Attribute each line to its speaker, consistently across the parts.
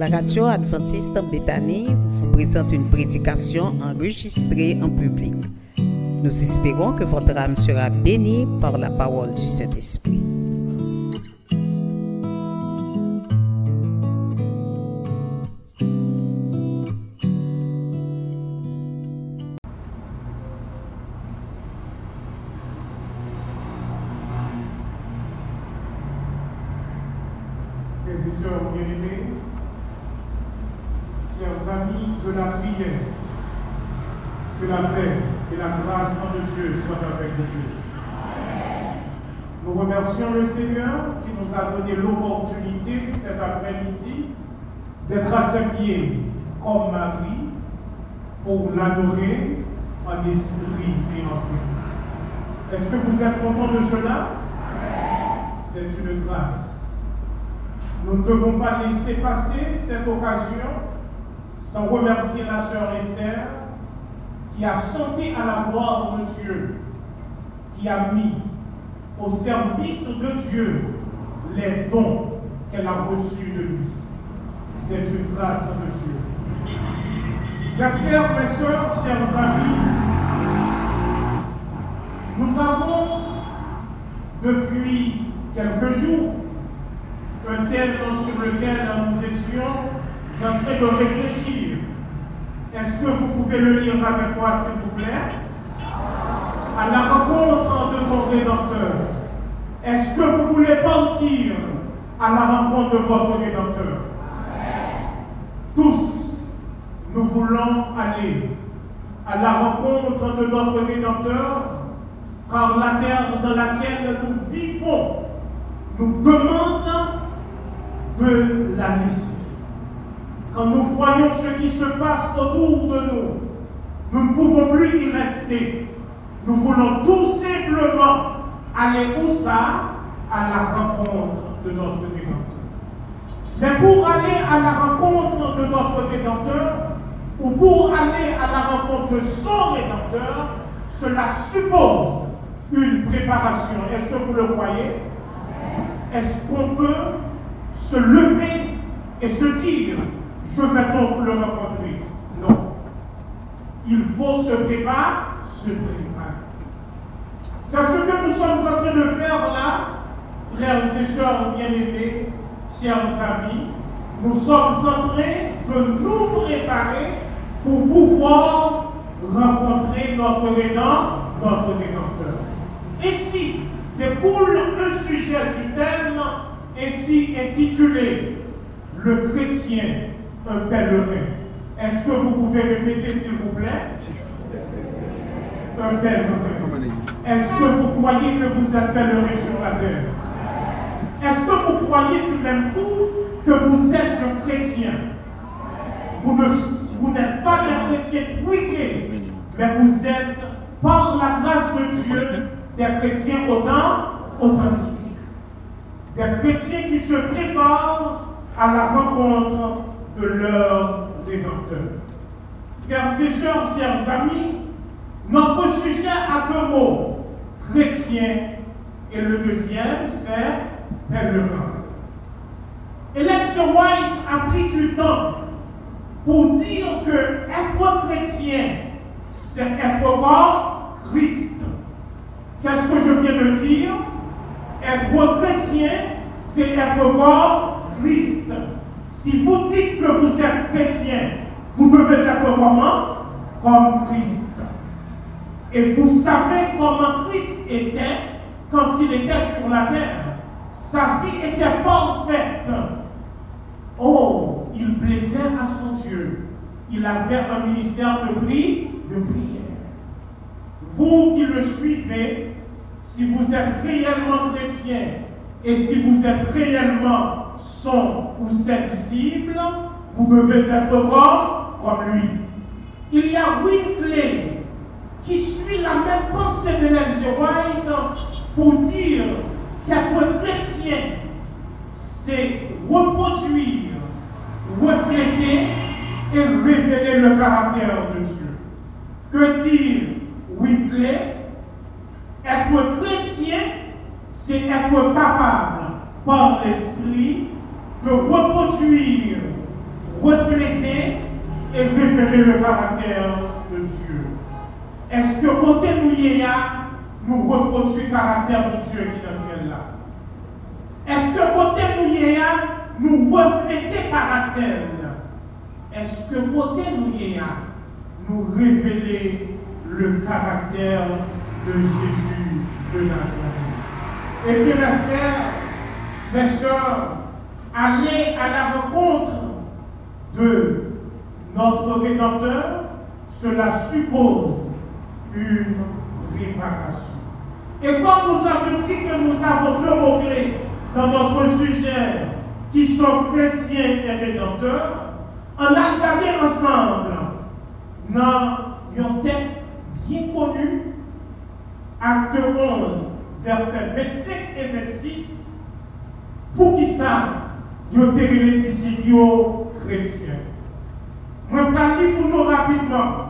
Speaker 1: La radio adventiste en Béthanie vous présente une prédication enregistrée en public. Nous espérons que votre âme sera bénie par la parole du Saint-Esprit.
Speaker 2: A donné l'opportunité cet après-midi d'être pieds comme Marie pour l'adorer en esprit et en vérité. Est-ce que vous êtes content de cela? C'est une grâce. Nous ne devons pas laisser passer cette occasion sans remercier la sœur Esther qui a chanté à la gloire de Dieu, qui a mis au service de Dieu les dons qu'elle a reçus de lui. C'est une grâce de Dieu. Mes frères, mes soeurs, chers amis, nous avons depuis quelques jours un thème sur lequel nous étions en train de réfléchir. Est-ce que vous pouvez le lire avec moi, s'il vous plaît? À la rencontre de ton Rédempteur. Est-ce que vous voulez partir à la rencontre de votre Rédempteur? Tous, nous voulons aller à la rencontre de notre Rédempteur, car la terre dans laquelle nous vivons nous demande de la laisser. Quand nous voyons ce qui se passe autour de nous, nous ne pouvons plus y rester. Nous voulons tout simplement aller où ça? À la rencontre de notre Rédempteur. Mais pour aller à la rencontre de notre Rédempteur, ou pour aller à la rencontre de son Rédempteur, cela suppose une préparation. Est-ce que vous le croyez? Est-ce qu'on peut se lever et se dire, je vais donc le rencontrer? Non. Il faut se préparer, se préparer. C'est ce que nous sommes en train de faire là, frères et sœurs bien-aimés, chers amis. Nous sommes en train de nous préparer pour pouvoir rencontrer notre Rédempteur, notre Rédempteur. Ici découle un sujet du thème ainsi intitulé Le chrétien, un pèlerin. Est-ce que vous pouvez répéter s'il vous plaît? Un pèlerin. Est-ce que vous croyez que vous êtes pèlerin sur la terre? Est-ce que vous croyez du même coup que vous êtes un chrétien? Vous n'êtes pas des chrétiens tweakés, mais vous êtes, par la grâce de Dieu, des chrétiens autant authentiques. Des chrétiens qui se préparent à la rencontre de leur Rédempteur. Frères et sœurs, chers amis, notre sujet a deux mots, chrétien, et le deuxième, c'est pèlerin. Hélène White a pris du temps pour dire que être chrétien, c'est être comme Christ. Qu'est-ce que je viens de dire? Être chrétien, c'est être comme Christ. Si vous dites que vous êtes chrétien, vous devez être comment? Comme Christ. Et vous savez comment Christ était quand il était sur la terre. Sa vie était parfaite. Oh, il plaisait à son Dieu. Il avait un ministère de prière, de prière. Vous qui le suivez, si vous êtes réellement chrétien et si vous êtes réellement son ou ses disciples, vous devez être comme, comme lui. Il y a Winkley qui suit la même pensée de l'Elge White pour dire qu'être chrétien, c'est reproduire, refléter et révéler le caractère de Dieu. Que dire Winkley être chrétien, c'est être capable, par l'esprit, de reproduire refléter et révéler le caractère de Dieu. Est-ce que côté nous nous reproduit le caractère de Dieu qui est dans ce là? Est-ce que côté nous nous refléter le caractère Est-ce que côté nous nous révéler le caractère de Jésus de Nazareth? Et bien, mes frères, mes soeurs, aller à la rencontre de notre Rédempteur, cela suppose une préparation. Et comme nous avons dit que nous avons deux mots-clés dans notre sujet qui sont chrétiens et rédempteurs, on a regardé ensemble dans un texte bien connu, acte 11, versets 25 et 26, pour qui ça, vous avez les chrétiens. Je vais parler pour nous rapidement.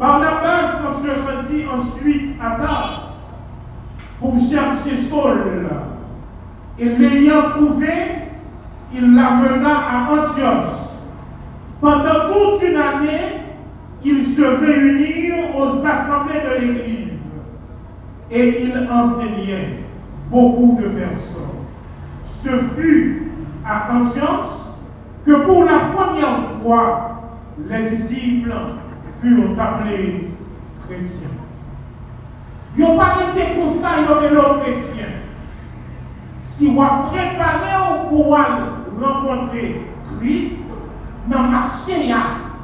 Speaker 2: Barnabas se rendit ensuite à Tars pour chercher Saul. Et l'ayant trouvé, il l'amena à Antioche. Pendant toute une année, ils se réunirent aux assemblées de l'Église et il enseignait beaucoup de personnes. Ce fut à Antioche que pour la première fois, les disciples furent appelés chrétiens. Ils n'ont pas été comme ça, ils ont été chrétiens. Si vous préparé pour rencontrer Christ, dans le marché,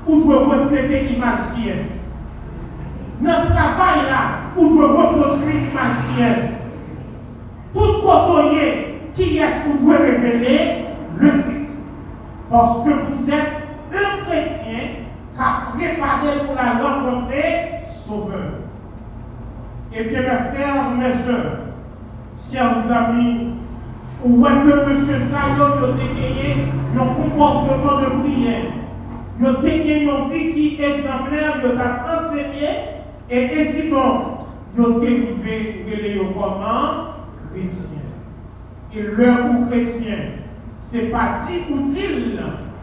Speaker 2: vous devez refléter l'image qui est. Dans le travail, vous devez reproduire l'image qui est. Tout côté qui est, vous devez révéler le Christ. Parce que vous êtes un chrétien qui a préparé pour la rencontrer sauveur. Eh bien, mes frères, mes soeurs, chers amis, ou est que M. Sayon a gagné un comportement de prière, il a gagné une vie qui est exemplaire, il a enseigné, et ainsi donc, il a dérivé les comment chrétien. Et l'heure pour chrétien, ce n'est pas dit ou dit,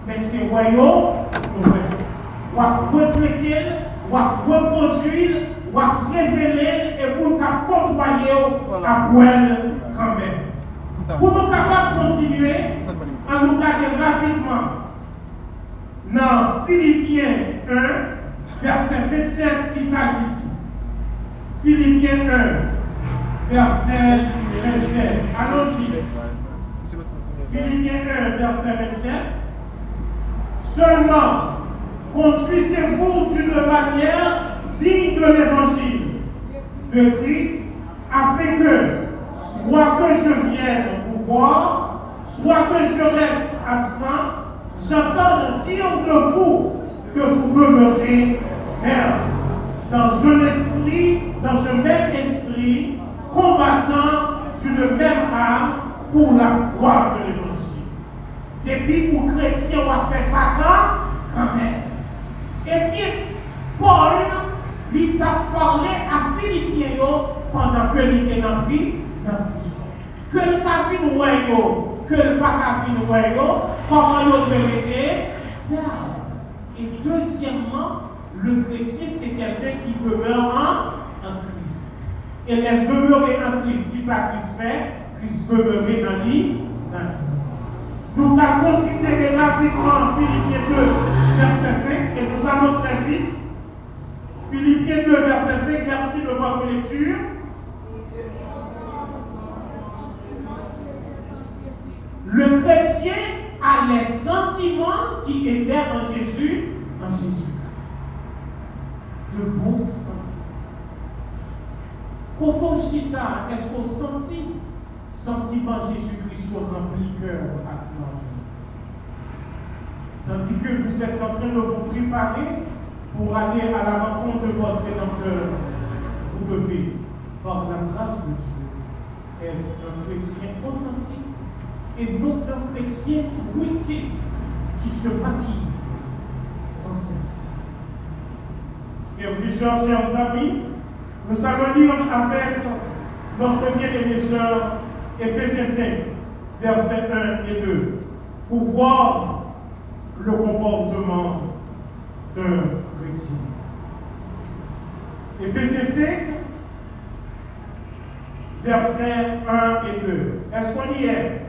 Speaker 2: mais c'est royaume, ou à refléter, ou à reproduire, ou à révéler, et pour qu'à côtoyer à quand même. Pour nous capables de continuer, à nous garder rapidement dans Philippiens 1, verset 27, qui s'agit Philippiens 1, verset 27. Allons-y. Philippiens 1, verset 27. Seulement, conduisez-vous d'une manière digne de l'évangile de Christ, afin que, soit que je vienne vous voir, soit que je reste absent, j'entends dire de vous que vous demeurez ferme, dans un esprit, dans un même esprit, combattant d'une même âme pour la foi de l'évangile. Depuis pour chrétiens, on va faire ça quand même. Et puis, Paul, il a parlé à Philippiens pendant que il était dans la prison. Que le cabine royaux, que le pas cabine royaux, comment il devait faire. Et deuxièmement, le chrétien, c'est quelqu'un qui demeure en, Christ. Et elle demeurer en Christ, qui satisfait Christ demeurer dans lui, Nous allons considérer rapidement Philippiens 2, verset 5, et nous allons très vite. Philippiens 2, verset 5, merci de votre lecture. Le chrétien a les sentiments qui étaient en Jésus, en Jésus. De bons sentiments. Quand on chita, est-ce qu'on sentit sentiment Jésus-Christ rempli cœur? Tandis que vous êtes en train de vous préparer pour aller à la rencontre de votre Rédempteur, vous devez, par la grâce de Dieu, être un chrétien authentique et non un chrétien wicked qui se maquille sans cesse. Frères et sœurs, chers amis, nous allons lire avec notre bien-aimé sœur Éphésiens 5, versets 1 et 2, pour voir le comportement d'un chrétien. Éphésiens 5, versets 1 et 2. Est-ce qu'on y est?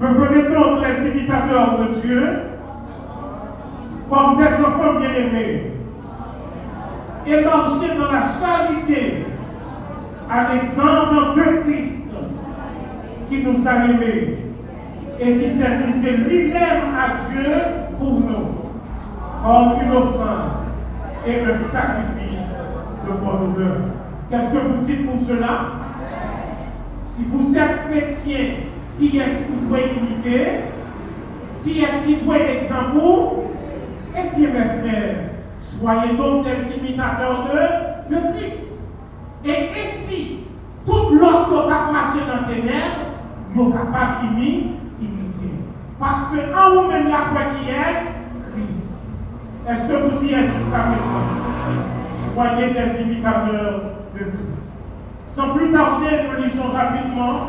Speaker 2: Devenez donc les imitateurs de Dieu comme des enfants bien-aimés et marchez dans la charité à l'exemple de Christ qui nous a aimés et qui s'est livré lui-même à Dieu pour nous comme une offrande et un sacrifice de bonne. Qu'est-ce que vous dites pour cela? Si vous êtes chrétien, qui est-ce vous doit imiter? Qui est-ce qui doit être exemple Eh bien, mes frères, soyez donc des imitateurs de, de Christ. Et ainsi, tout l'autre qui a marché dans ténèbres, nous capables d'imiter. Parce que en vous-même, il y a qui est Christ. Est-ce que vous y êtes jusqu'à présent? Soyez des imitateurs de Christ. Sans plus tarder, nous lisons rapidement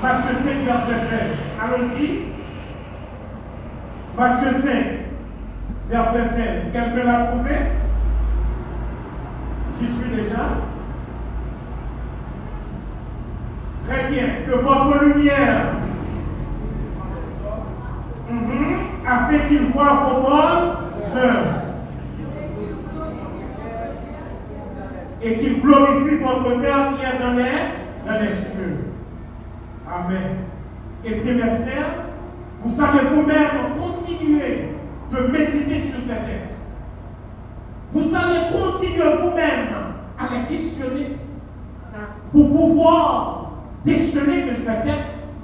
Speaker 2: Matthieu 5, verset 16. Allons-y. Matthieu 5, verset 16. Quelqu'un l'a trouvé? J'y suis déjà. Très bien. Que votre lumière, mm afin qu'il voit vos bonnes œuvres et qu'il glorifie votre Père qui est dans les, dans les cieux. Amen. Et bien, mes frères, vous allez vous-même continuer de méditer sur ces textes. Vous allez continuer vous-même à les questionner pour pouvoir déceler de ces textes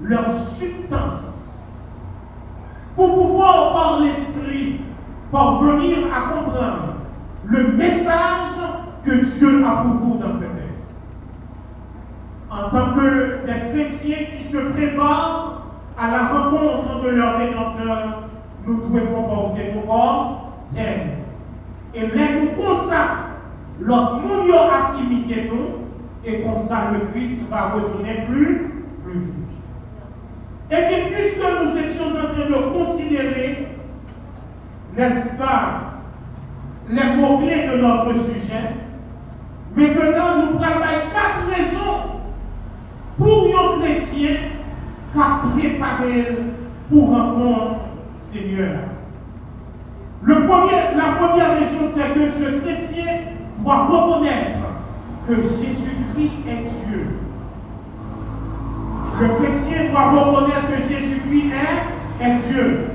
Speaker 2: leur substance. Pour pouvoir, par l'esprit, parvenir à comprendre le message que Dieu a pour vous dans ces textes en tant que des chrétiens qui se préparent à la rencontre de leur Rédempteur, nous devons comporter nos corps tels. Et là, nous consacrons notre monde à imiter nous, et comme ça, le Christ va retourner plus, plus vite. Et puis, puisque nous étions en train de considérer, n'est-ce pas, les mots-clés de notre sujet, maintenant, nous prenons quatre raisons pour un chrétien qui a préparé pour rencontre Seigneur. Le premier, la première raison, c'est que ce chrétien doit reconnaître que Jésus-Christ est Dieu. Le chrétien doit reconnaître que Jésus-Christ est, Dieu.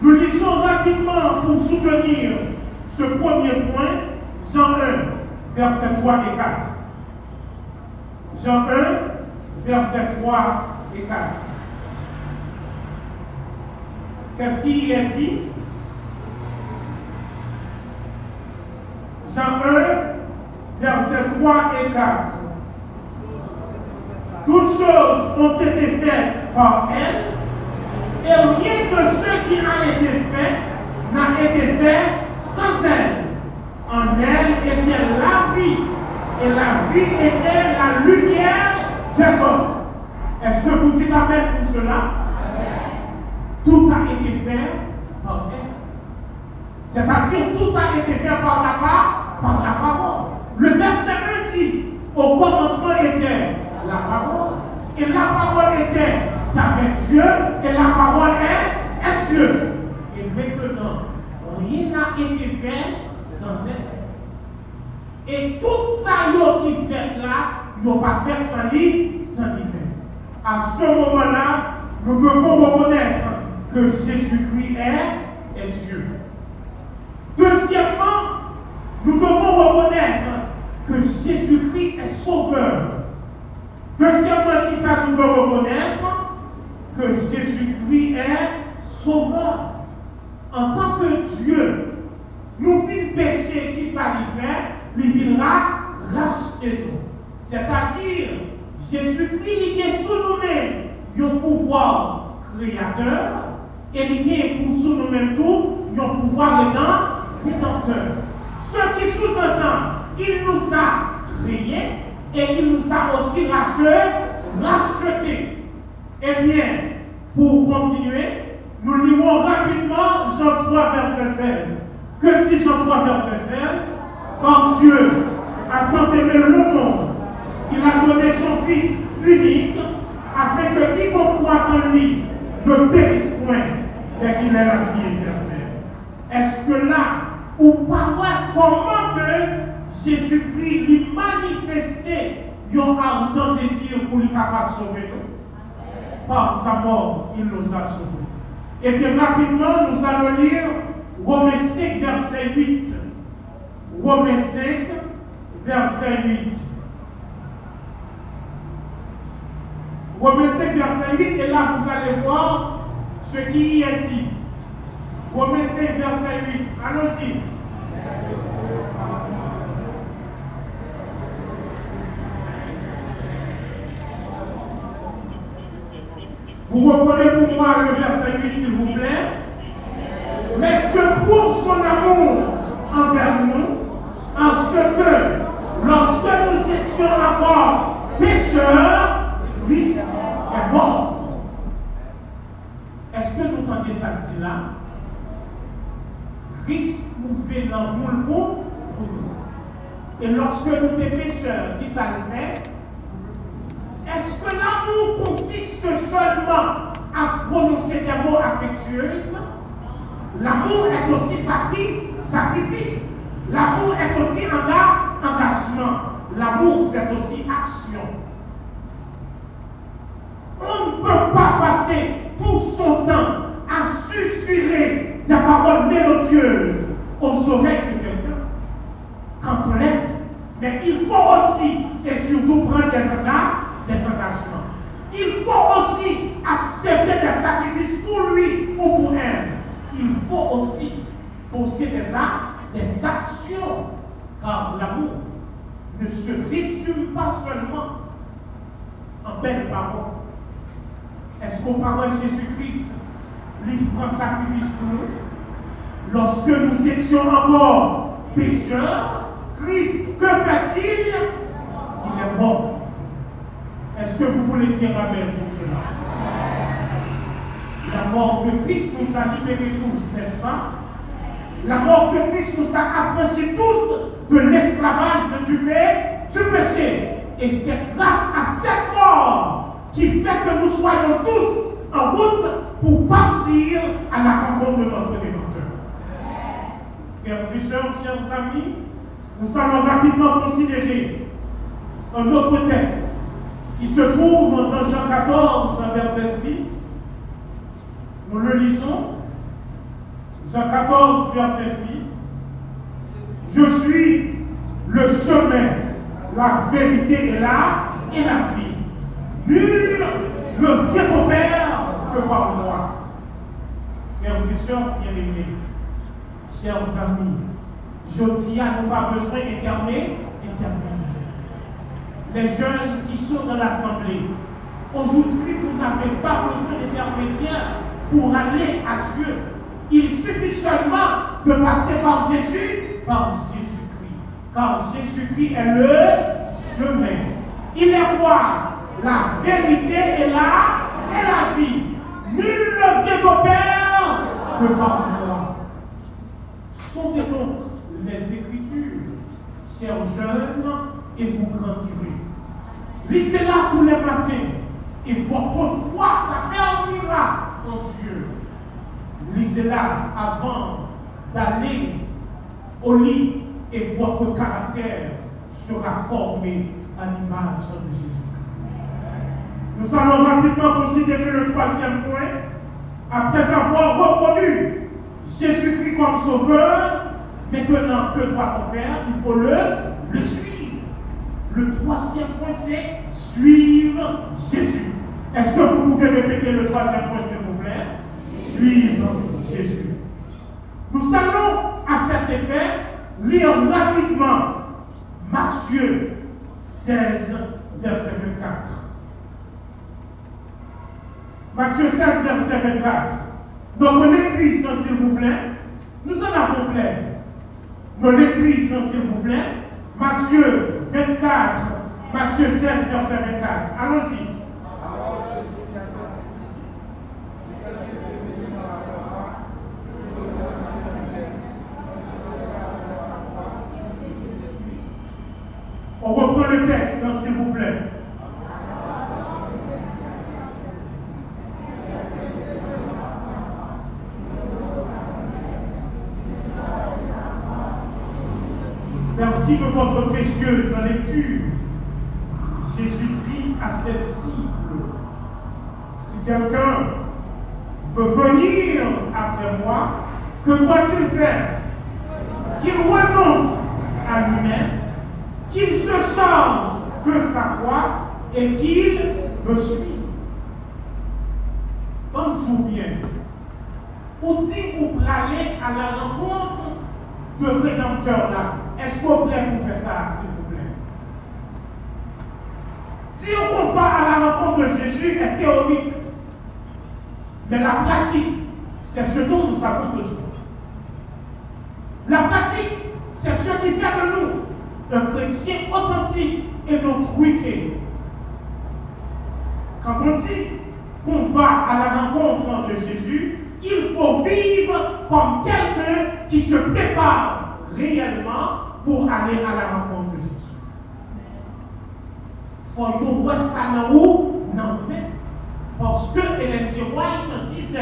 Speaker 2: Nous lisons rapidement pour soutenir ce premier point, Jean 1, versets 3 et 4. Jean 1, versets 3 et 4. Qu'est-ce qu'il est dit? Jean 1, versets 3 et 4. Toutes choses ont été faites par elle, et rien de ce qui a été fait n'a été fait sans elle. En elle était la vie, et la vie était la lumière des hommes. Est-ce que vous dites Amen pour cela? Tout a été fait par elle. C'est-à-dire, tout a été fait par la, par la parole. Le verset 1 dit, au commencement était la parole. Et la parole était avec Dieu, et la parole est, Dieu. Et maintenant, rien n'a été fait sans elle. Et tout ça qui fait là, n'ont pas fait sans lui, sans lui À ce moment-là, nous devons reconnaître que Jésus-Christ est, est Dieu. Deuxièmement, nous devons reconnaître que Jésus-Christ est sauveur. Deuxièmement, qui ça nous devons reconnaître que Jésus-Christ est sauveur. En tant que Dieu, nous finissons péché qui ça lui viendra racheter nous. C'est-à-dire, Jésus-Christ est sous nous-mêmes un pouvoir créateur et il est pour sous nous-mêmes tout un pouvoir rédempteur. Ce qui sous-entend, il nous a créés et il nous a aussi rachetés. Eh bien, pour continuer, nous lirons rapidement Jean 3, verset 16. Que dit Jean 3, verset 16 Quand Dieu a tant aimé le monde, qu'il a donné son Fils unique, afin que quiconque croit en lui ne périsse point, mais qu'il ait la vie éternelle. Est-ce que là, ou pas comment que Jésus-Christ lui manifestait un ardent désir pour lui capable de sauver nous Par sa mort, il nous a sauvés. Et bien rapidement, nous allons lire Romains 5, verset 8. Romains 5, verset 8. Romains 5, verset 8, et là vous allez voir ce qui y est dit. Romains 5, verset 8. Allons-y. Vous reprenez pour moi le verset 8, s'il vous plaît? Mais Dieu prouve son amour envers nous en ce que, lorsque nous étions encore pécheurs, Christ est mort. Est-ce que nous entendez ça dit là? Christ pouvait l'amour pour nous. Et lorsque nous sommes pécheurs, qui nous fait? Est-ce que l'amour consiste seulement à prononcer des mots affectueux L'amour est aussi sacrifice. L'amour est aussi engagement. L'amour, c'est aussi action. On ne peut pas passer tout son temps à susurrer des paroles mélodieuses aux oreilles de quelqu'un quand on l'aime. Mais il faut aussi et surtout prendre des engagements des engagements. Il faut aussi accepter des sacrifices pour lui ou pour elle. Il faut aussi poser des actes, des actions, car l'amour ne se résume pas seulement en belles paroles. Est-ce qu'au paroles Jésus-Christ, il prend sacrifice pour nous Lorsque nous étions encore pécheurs, Christ, que fait-il? Il est mort est-ce que vous voulez dire Amen pour cela? La mort de Christ nous a libérés tous, n'est-ce pas? La mort de Christ nous a affranchis tous de l'esclavage du, du péché. Et c'est grâce à cette mort qui fait que nous soyons tous en route pour partir à la rencontre de notre Rédempteur. Frères et sœurs, chers amis, nous allons rapidement considérer un autre texte qui se trouve dans Jean 14, verset 6. Nous le lisons. Jean 14, verset 6. Je suis le chemin, la vérité et la, et la vie. Nul ne vient au Père que par moi. Frères et sœurs bien-aimés, chers amis, je dis à nous pas besoin d'intermédiaire les jeunes qui sont dans l'Assemblée. Aujourd'hui, vous n'avez pas besoin d'intermédiaire pour aller à Dieu. Il suffit seulement de passer par Jésus, par Jésus-Christ. Car Jésus-Christ est le chemin. Il est moi, la vérité est là, et la vie. Nul ne vient au Père que par moi. Sondez donc les Écritures, chers jeunes, et vous grandirez. Lisez-la tous les matins et votre foi s'affermira en Dieu. Lisez-la avant d'aller au lit et votre caractère sera formé à l'image de Jésus. Nous allons rapidement considérer le troisième point. Après avoir reconnu Jésus-Christ comme sauveur, maintenant que doit-on faire Il faut le suivre. Le troisième point, c'est suivre Jésus. Est-ce que vous pouvez répéter le troisième point, s'il vous plaît? Suivre Jésus. Nous allons, à cet effet, lire rapidement Matthieu 16, verset 24. Matthieu 16, verset 24. Notre lectrice, s'il vous plaît. Nous en avons plein. Nos lectrices, s'il vous plaît. Matthieu 24, Matthieu 16, verset 24. Allons-y. On reprend le texte, hein, s'il vous plaît. Merci de votre précieuse lecture. Jésus dit à ses disciples, si quelqu'un veut venir après moi, que doit-il faire? Qu'il renonce à lui-même, qu'il se charge de sa croix et qu'il me suive. Pensez bien? On dit vous aller à la rencontre de Rédempteur là. Est-ce qu'on pour faire ça, s'il vous plaît? Si on va à la rencontre de Jésus est théorique, mais la pratique, c'est ce dont nous avons besoin. La pratique, c'est ce qui fait de nous un chrétien authentique et non truqué. Quand on dit qu'on va à la rencontre de Jésus, il faut vivre comme quelqu'un qui se prépare réellement pour aller à la rencontre de Jésus. Faut Parce que G. White disait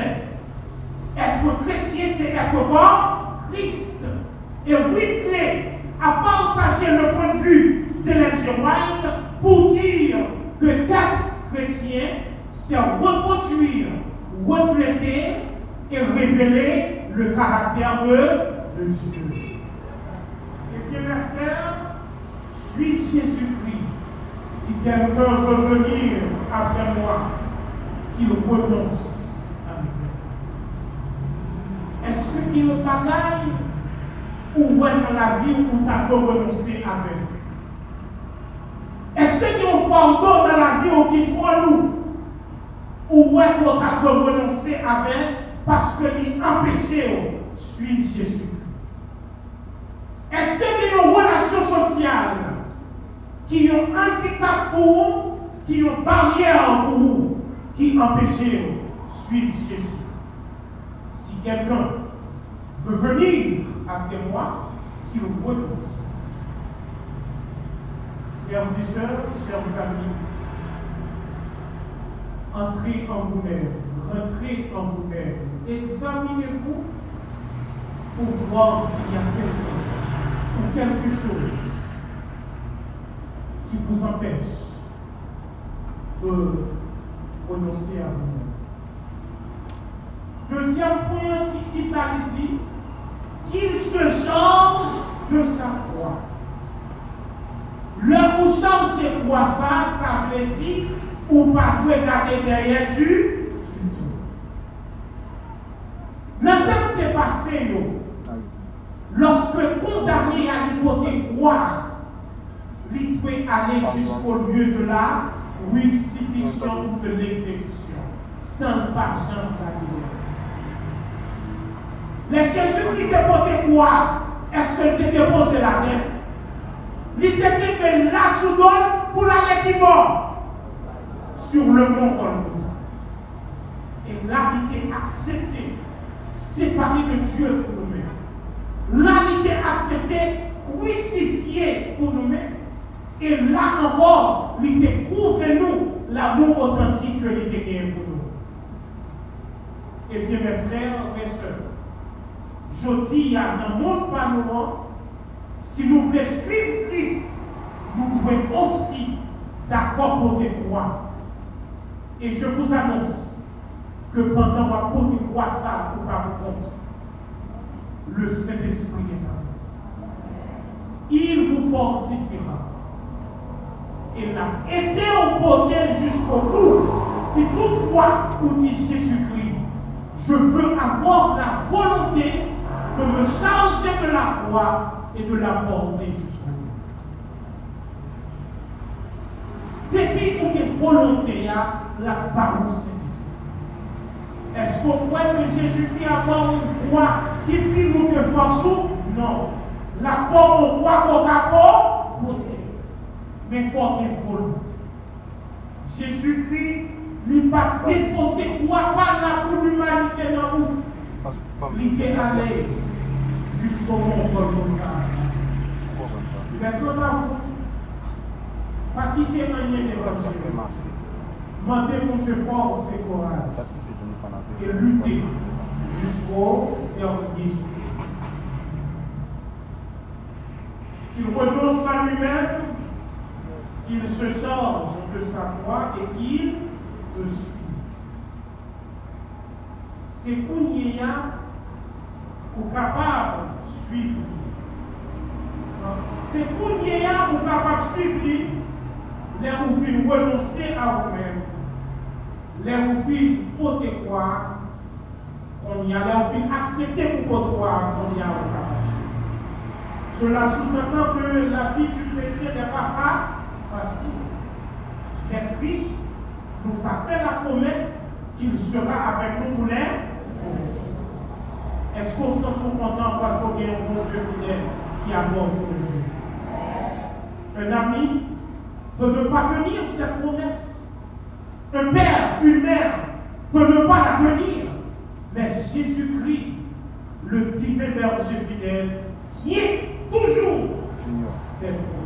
Speaker 2: être chrétien, c'est être quoi Christ. Et Whitley a partagé le point de vue G. White pour dire que quatre chrétiens, c'est reproduire, refléter et révéler le caractère de, Dieu bien, mes frères, suivez Jésus-Christ. Si quelqu'un veut venir après moi, qu'il renonce à lui. Est-ce qu'il y a une bataille ou ouais dans la vie où tu as renoncé avec? Est-ce qu'il y a un dans la vie où qui croit nous ou ouais tu as renoncé avec parce que il empêché de suivre Jésus est-ce qu'il y a une relation sociale qui ont handicap pour vous, qui ont barrière pour vous, qui empêchent de suivre Jésus? Si quelqu'un veut venir après moi, qu'il renonce. Frères et sœurs, chers amis, entrez en vous-même, rentrez en vous-même, examinez-vous pour voir s'il y a quelqu'un ou quelque chose qui vous empêche de renoncer à vous. Deuxième point qui, qui dit, qu'il se change de sa foi. Le ou changer quoi ça, ça veut dire ou pas regarder derrière du, du tout. Maintenant que passé, Lorsque condamné à l'hypothèque croix, il peut aller jusqu'au lieu de la crucifixion ou de l'exécution, sans pas jamais Les Jésus qui t'a porté quoi? Est-ce que tu déposé la tête? Il t'a dit, là sous pour l'aller qui mort sur le mont Golgotha. Et là, il accepté, séparé de Dieu pour nous-mêmes. Là, il accepté, crucifié pour nous-mêmes. Et là encore, il prouvé nous l'amour authentique que il était gagné pour nous. Et bien, mes frères et sœurs, je dis dans le monde panorama, si nous voulons suivre Christ, nous devons aussi d'accord pour des croix. Et je vous annonce que pendant la porter croix, ça, vous pas vous compte le Saint-Esprit est à vous. Il vous fortifiera. Il a été emporté jusqu'au bout. Si toutefois, vous dit Jésus-Christ, je veux avoir la volonté de me charger de la croix et de la porter jusqu'au bout. Depuis que volonté, la parole s'est est-ce qu'on croit que Jésus-Christ a une croix qui prie nous que force Non. La porte on croit qu'on Mais il y ait volonté. Jésus-Christ n'a pas déposé quoi par la pour l'humanité dans route. Il est allé jusqu'au mont Golgotha. Maintenant, quitter rien d'évangile. Mandez mon Dieu force et courage et lutter jusqu'au dernier. Qu'il renonce à lui-même, qu'il se charge de sa croix et qu'il te suive. C'est qu'on y a ou capable de suivre. C'est qu'on y a ou capable de suivre les vous renoncer à vous-même. Les vous porter quoi? On y a, les vous accepter pour porter quoi? On y a. Cela sous-entend que la vie du chrétien n'est pas facile. Mais Christ nous a fait la promesse qu'il sera avec nous tous les jours. Est-ce qu'on se sent content parce qu'on a un bon Dieu fidèle qui aborde tous les jours? Un ami peut ne pas tenir cette promesse. Un père, une mère peut ne pas la tenir. Mais Jésus-Christ, le divin berger fidèle, tient toujours cette promesse.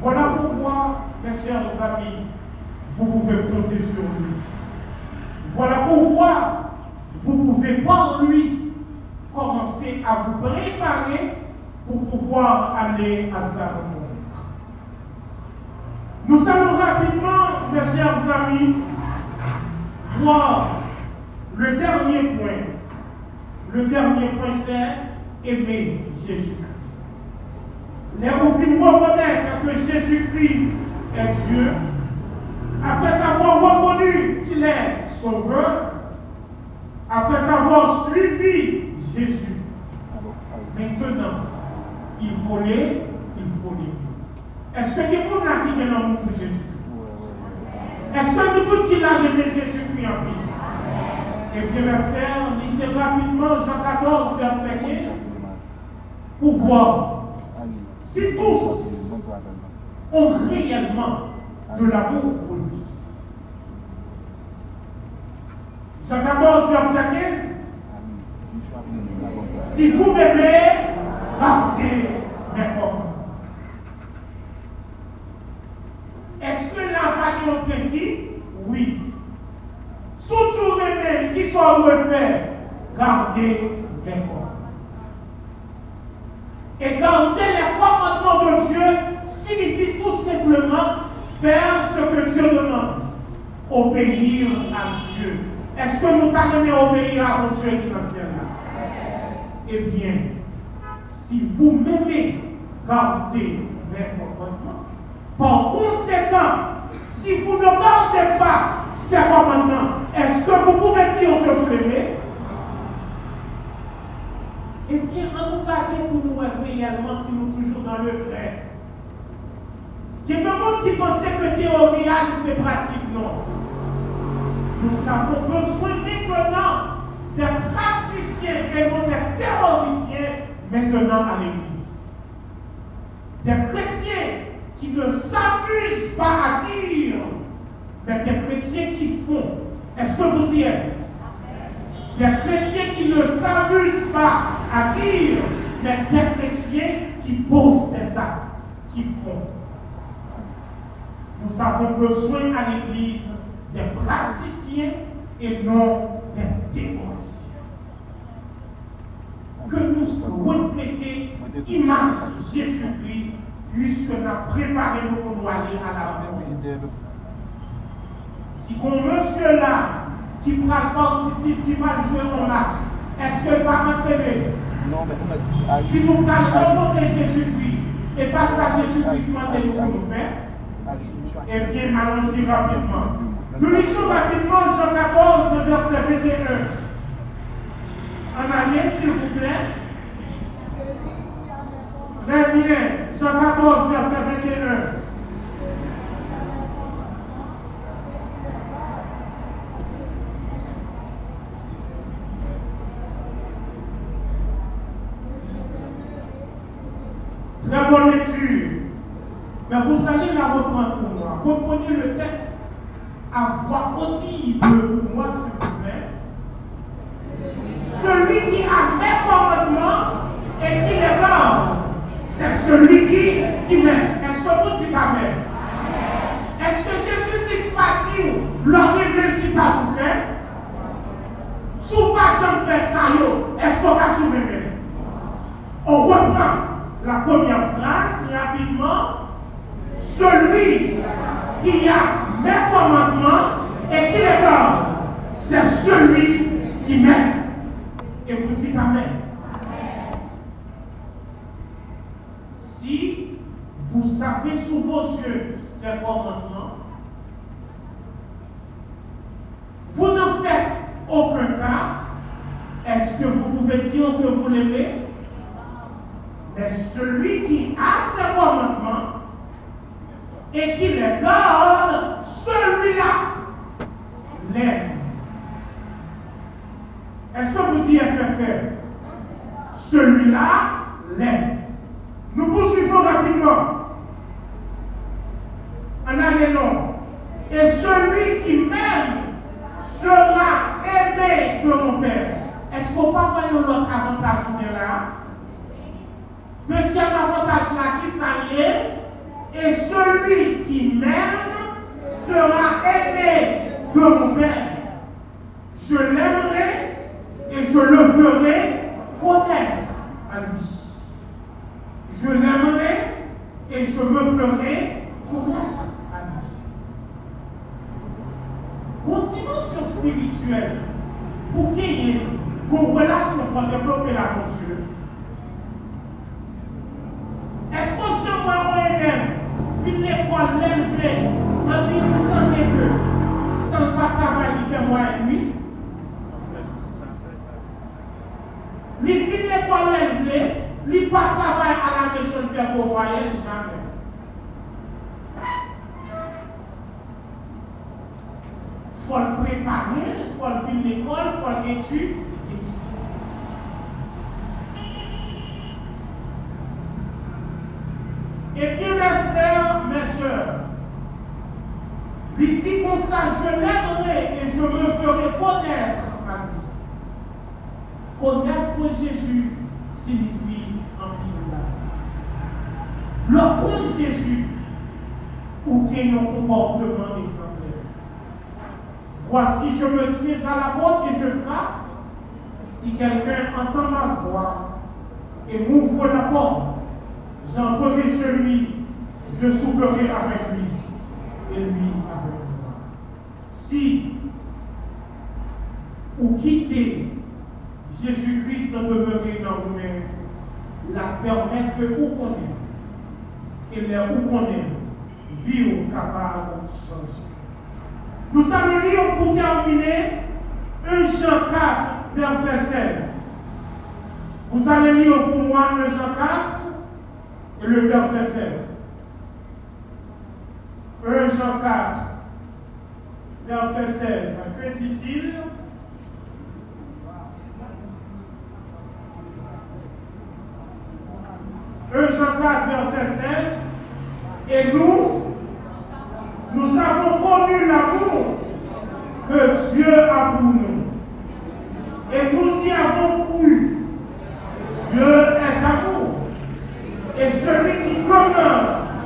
Speaker 2: Voilà pourquoi, mes chers amis, vous pouvez compter sur lui. Voilà pourquoi vous pouvez par lui commencer à vous préparer pour pouvoir aller à sa rencontre. Nous allons rapidement, mes chers amis, voir le dernier point. Le dernier point, c'est aimer Jésus-Christ. Les films reconnaître que Jésus-Christ est Dieu, après avoir reconnu qu'il est sauveur, après avoir suivi Jésus, maintenant, il les, il les. Est-ce que les gens qui ont amour pour Jésus? Est-ce que tous qui l'a aimé Jésus-Christ en vie? Et bien, mes frères, lisez rapidement Jean 14, verset 15, pour voir si tous ont réellement de l'amour pour lui. Jean 14, verset 15. Si vous m'aimez, gardez mes commandements. Est-ce que là, pas de précis? Oui. Surtout les qui sont refaits, gardez les commandements. Et garder les commandements de Dieu signifie tout simplement faire ce que Dieu demande. Obéir à Dieu. Est-ce que nous allons obéir à mon Dieu qui le ciel Eh bien, si vous m'aimez, gardez mes commandements. Par conséquent, si vous ne gardez pas ces commandements, est-ce que vous pouvez dire que vous l'aimez? Bien, en nous gardant pour nous réellement si nous toujours dans le vrai. Il y qui pensaient que théorie, c'est pratique, non. Nous avons besoin maintenant des praticiens et non des théoriciens maintenant à l'Église. Des chrétiens qui ne s'amusent pas à dire, mais des chrétiens qui font. Est-ce que vous y êtes? Des chrétiens qui ne s'amusent pas à dire, mais des chrétiens qui posent des actes, qui font. Nous avons besoin à l'Église des praticiens et non des théoriciens. Que nous refléter l'image Jésus-Christ, puisque nous avons préparé nous pour nous aller à la rencontre. Si mon monsieur là, qui prend participe, qui va jouer au match, est-ce que va entraîner Non, mais Si nous allons rencontrer Jésus-Christ, et pas ça Jésus-Christ m'a dit pour nous faire, eh bien, allons-y rapidement. Nous lisons rapidement Jean 14, verset 21. En arrière, s'il vous plaît. Très bien. Jean 14, verset 21. Vous allez la reprendre pour moi. Reprenez le texte à voix audible pour moi, s'il vous plaît. Celui qui a mes commandements et qui les garde, c'est celui qui, qui m'aime. Est-ce que vous dites Amen? Est-ce que Jésus-Christ m'a dit, leur révèle qui ça vous fait Si vous pas jamais fait ça, est-ce qu'on va tout révéler On reprend la première phrase rapidement. Celui qui a mes commandements et qui les donne, c'est celui qui m'aime. Et vous dites Amen. Si vous avez sous vos yeux ces commandements, vous n'en faites aucun cas. Est-ce que vous pouvez dire que vous l'aimez Mais celui qui a ces commandements et qui les garde, celui-là l'aime. Est-ce que vous y êtes, mes frères? Celui-là l'aime. Nous poursuivons rapidement. En allant. Et celui qui m'aime sera aimé de mon Père. Est-ce qu'on peut avoir un autre avantage là? Deuxième avantage là qui s'allie. Et celui qui m'aime sera aimé de mon Père. Je l'aimerai et je le ferai connaître à lui je l'aimerai et je me ferai connaître à lui. Dimension spirituelle pour qu'il y ait une relation pour développer la Dieu. Est-ce que j'aimerais mon élève finir l'école, l'élever, en lui entendre que sans pas travailler, il fait moins 8 Il finit l'école, l'élever, Li pas travail à la maison de faire pour moyen, jamais. Il faut le préparer, il faut le finir l'école, il faut l'étude. Et bien, mes frères, mes soeurs, il dit comme ça, je l'aimerai et je me ferai connaître à lui. Connaître Jésus signifie le point Jésus, ou qu'il un comportement exemplaire. Voici, je me tiens à la porte et je frappe. Si quelqu'un entend ma voix et m'ouvre la porte, j'entrerai chez lui, je soufflerai avec lui et lui avec moi. Si ou quitter Jésus-Christ sans demeurer dans vous-même, la permettre que vous connaissez et les où qu'on est, vie capable de changer. Nous allons lire pour terminer 1 Jean 4, verset 16. Vous allez lire pour moi 1 Jean 4 et verset 16. 1 Jean 4, verset 16. Que dit-il? 1 Jean 4, verset 16. Et nous, nous avons connu l'amour que Dieu a pour nous. Et nous y avons cru. Dieu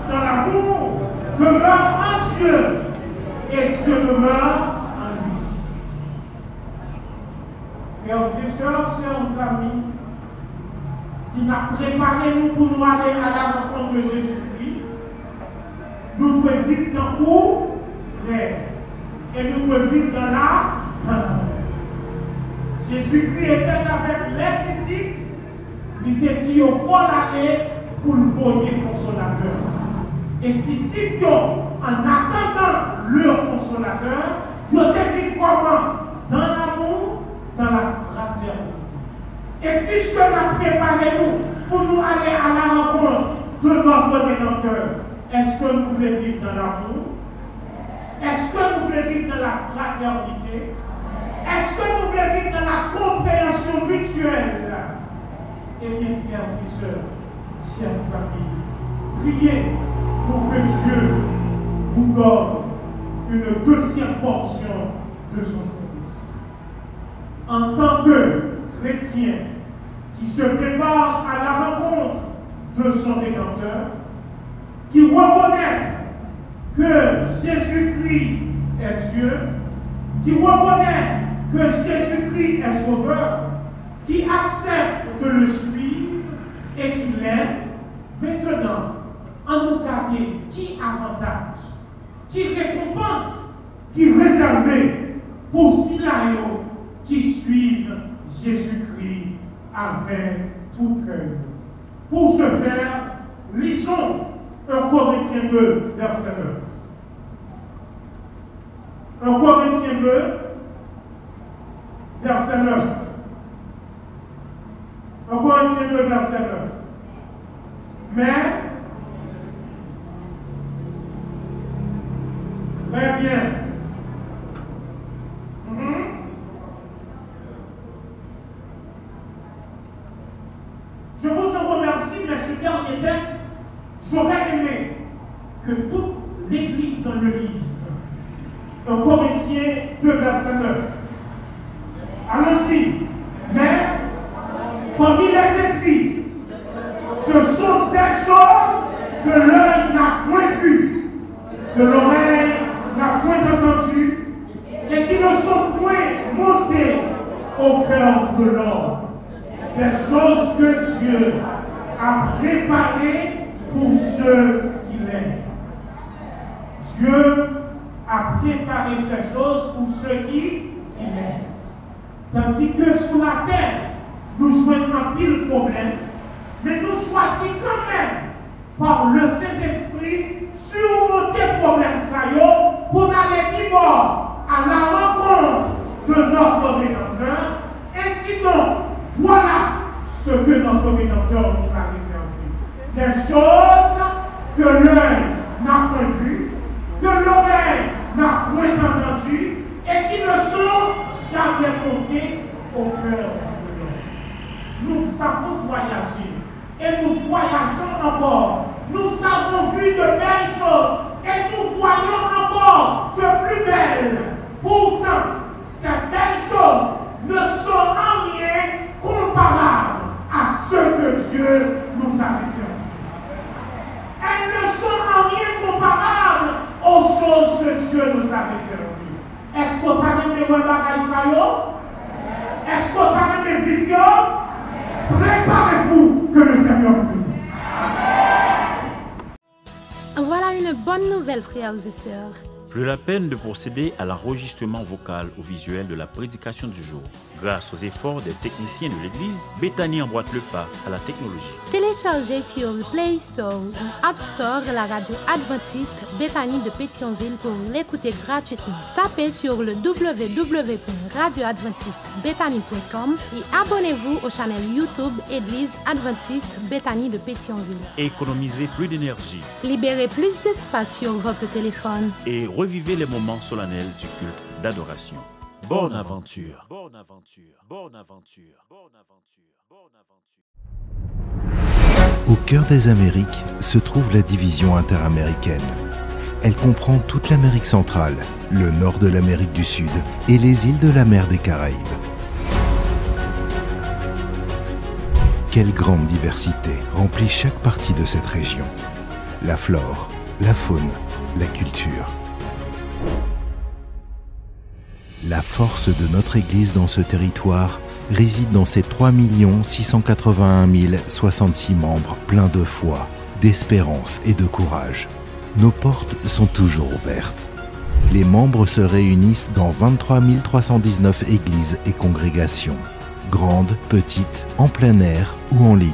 Speaker 2: dans l'amour demeure en Dieu. Et Dieu demeure en lui. Frères et sœurs, chers amis, si nous préparé nous pour nous aller à la rencontre de Jésus-Christ, nous devons vivre dans où? Frère. Et nous devons vivre dans la Jésus-Christ était avec les disciples. Il était dit au fond l'année pour le voyer consolateur. Et disciples, en attendant leur consolateur, ils étaient comment Dans l'amour, dans la fraternité. Et puisque nous préparé nous pour nous aller à la rencontre de notre Rédempteur, est-ce que nous voulons vivre dans l'amour? Est-ce que nous voulons vivre dans la fraternité? Est-ce que nous voulons vivre dans la compréhension mutuelle? Eh bien, frères et sœurs, chers amis, priez pour que Dieu vous donne une deuxième portion de son Saint-Esprit. En tant que chrétien, qui se prépare à la rencontre de son Rédempteur, qui reconnaît que Jésus-Christ est Dieu, qui reconnaît que Jésus-Christ est sauveur, qui accepte de le suivre et qui l'aime, maintenant, en nous garder qui avantage, qui récompense, qui réservé pour Silayo qui suivent Jésus-Christ avec tout cœur. Pour ce faire, lisons 1 Corinthiens 2, verset 9. 1 Corinthiens 2, verset 9. 1 Corinthiens 2, verset 9. Mais, très bien. Mhm. Je vous en remercie, mais ce dernier texte, j'aurais aimé que toute l'Église le lise. 1 Corinthiens 2, verset 9. Allons-y. Mais, comme il est écrit, ce sont des choses que l'œil n'a point vues, que l'oreille n'a point entendues, et qui ne sont point montées au cœur de l'homme. Des choses que Dieu a préparées pour ceux qui l'aiment. Dieu a préparé ces choses pour ceux qui, qui l'aiment. Tandis que sur la terre, nous jouons un pile problème, mais nous choisissons quand même par le Saint-Esprit surmonter problème ça pour aller qui à la rencontre de notre Rédempteur. Et sinon, voilà ce que notre Rédempteur nous a réservé. Des choses que l'œil n'a point vues, que l'oreille n'a point entendues, et qui ne sont jamais montées au cœur de l'homme. Nous et nous voyageons encore. Nous avons vu de belles choses, et nous voyons encore de plus belles. Pourtant, ces belles choses ne sont en rien comparables à ce que Dieu nous a réservé. Elles ne sont en rien comparables aux choses que Dieu nous a réservées. Est-ce que tu as aimé le Est-ce as aimé vivre Préparez-vous que le Seigneur vous bénisse.
Speaker 3: Voilà une bonne nouvelle, frères et sœurs.
Speaker 4: Plus la peine de procéder à l'enregistrement vocal ou visuel de la prédication du jour. Grâce aux efforts des techniciens de l'Église, Bethany emboîte le pas à la technologie.
Speaker 3: Téléchargez sur le Play Store ou App Store la radio adventiste Bethany de Pétionville pour l'écouter gratuitement. Tapez sur le www.radioadventistebethany.com et abonnez-vous au channel YouTube Église Adventiste Bethany de Pétionville.
Speaker 4: Économisez plus d'énergie.
Speaker 3: Libérez plus d'espace sur votre téléphone.
Speaker 4: Et revivez les moments solennels du culte d'adoration. Bonne aventure. Bonne aventure. Bonne aventure. Bonne aventure. Bonne
Speaker 5: aventure. Au cœur des Amériques se trouve la division interaméricaine. Elle comprend toute l'Amérique centrale, le nord de l'Amérique du Sud et les îles de la mer des Caraïbes. Quelle grande diversité remplit chaque partie de cette région. La flore, la faune, la culture. La force de notre Église dans ce territoire réside dans ses 3 681 066 membres pleins de foi, d'espérance et de courage. Nos portes sont toujours ouvertes. Les membres se réunissent dans 23 319 églises et congrégations, grandes, petites, en plein air ou en ligne.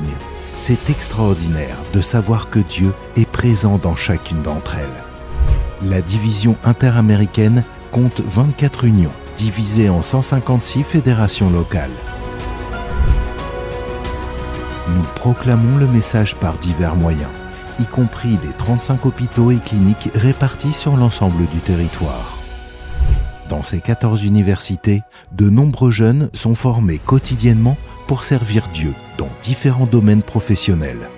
Speaker 5: C'est extraordinaire de savoir que Dieu est présent dans chacune d'entre elles. La division interaméricaine compte 24 unions, divisées en 156 fédérations locales. Nous proclamons le message par divers moyens, y compris les 35 hôpitaux et cliniques répartis sur l'ensemble du territoire. Dans ces 14 universités, de nombreux jeunes sont formés quotidiennement pour servir Dieu dans différents domaines professionnels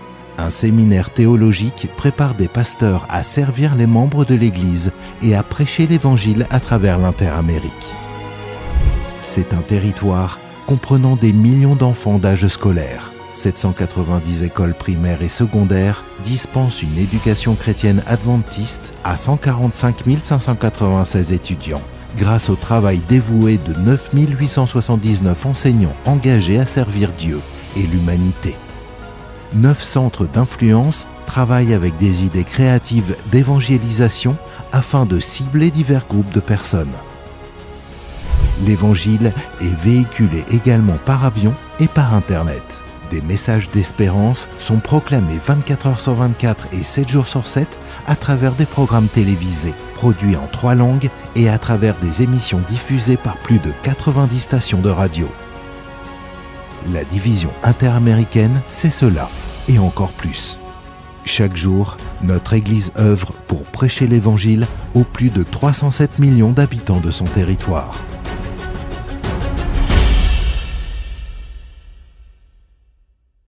Speaker 5: un séminaire théologique prépare des pasteurs à servir les membres de l'Église et à prêcher l'Évangile à travers l'Interamérique. C'est un territoire comprenant des millions d'enfants d'âge scolaire, 790 écoles primaires et secondaires dispensent une éducation chrétienne adventiste à 145 596 étudiants grâce au travail dévoué de 9 879 enseignants engagés à servir Dieu et l'humanité. Neuf centres d'influence travaillent avec des idées créatives d'évangélisation afin de cibler divers groupes de personnes. L'Évangile est véhiculé également par avion et par Internet. Des messages d'espérance sont proclamés 24 heures sur 24 et 7 jours sur 7 à travers des programmes télévisés, produits en trois langues et à travers des émissions diffusées par plus de 90 stations de radio. La division interaméricaine, c'est cela, et encore plus. Chaque jour, notre Église œuvre pour prêcher l'Évangile aux plus de 307 millions d'habitants de son territoire.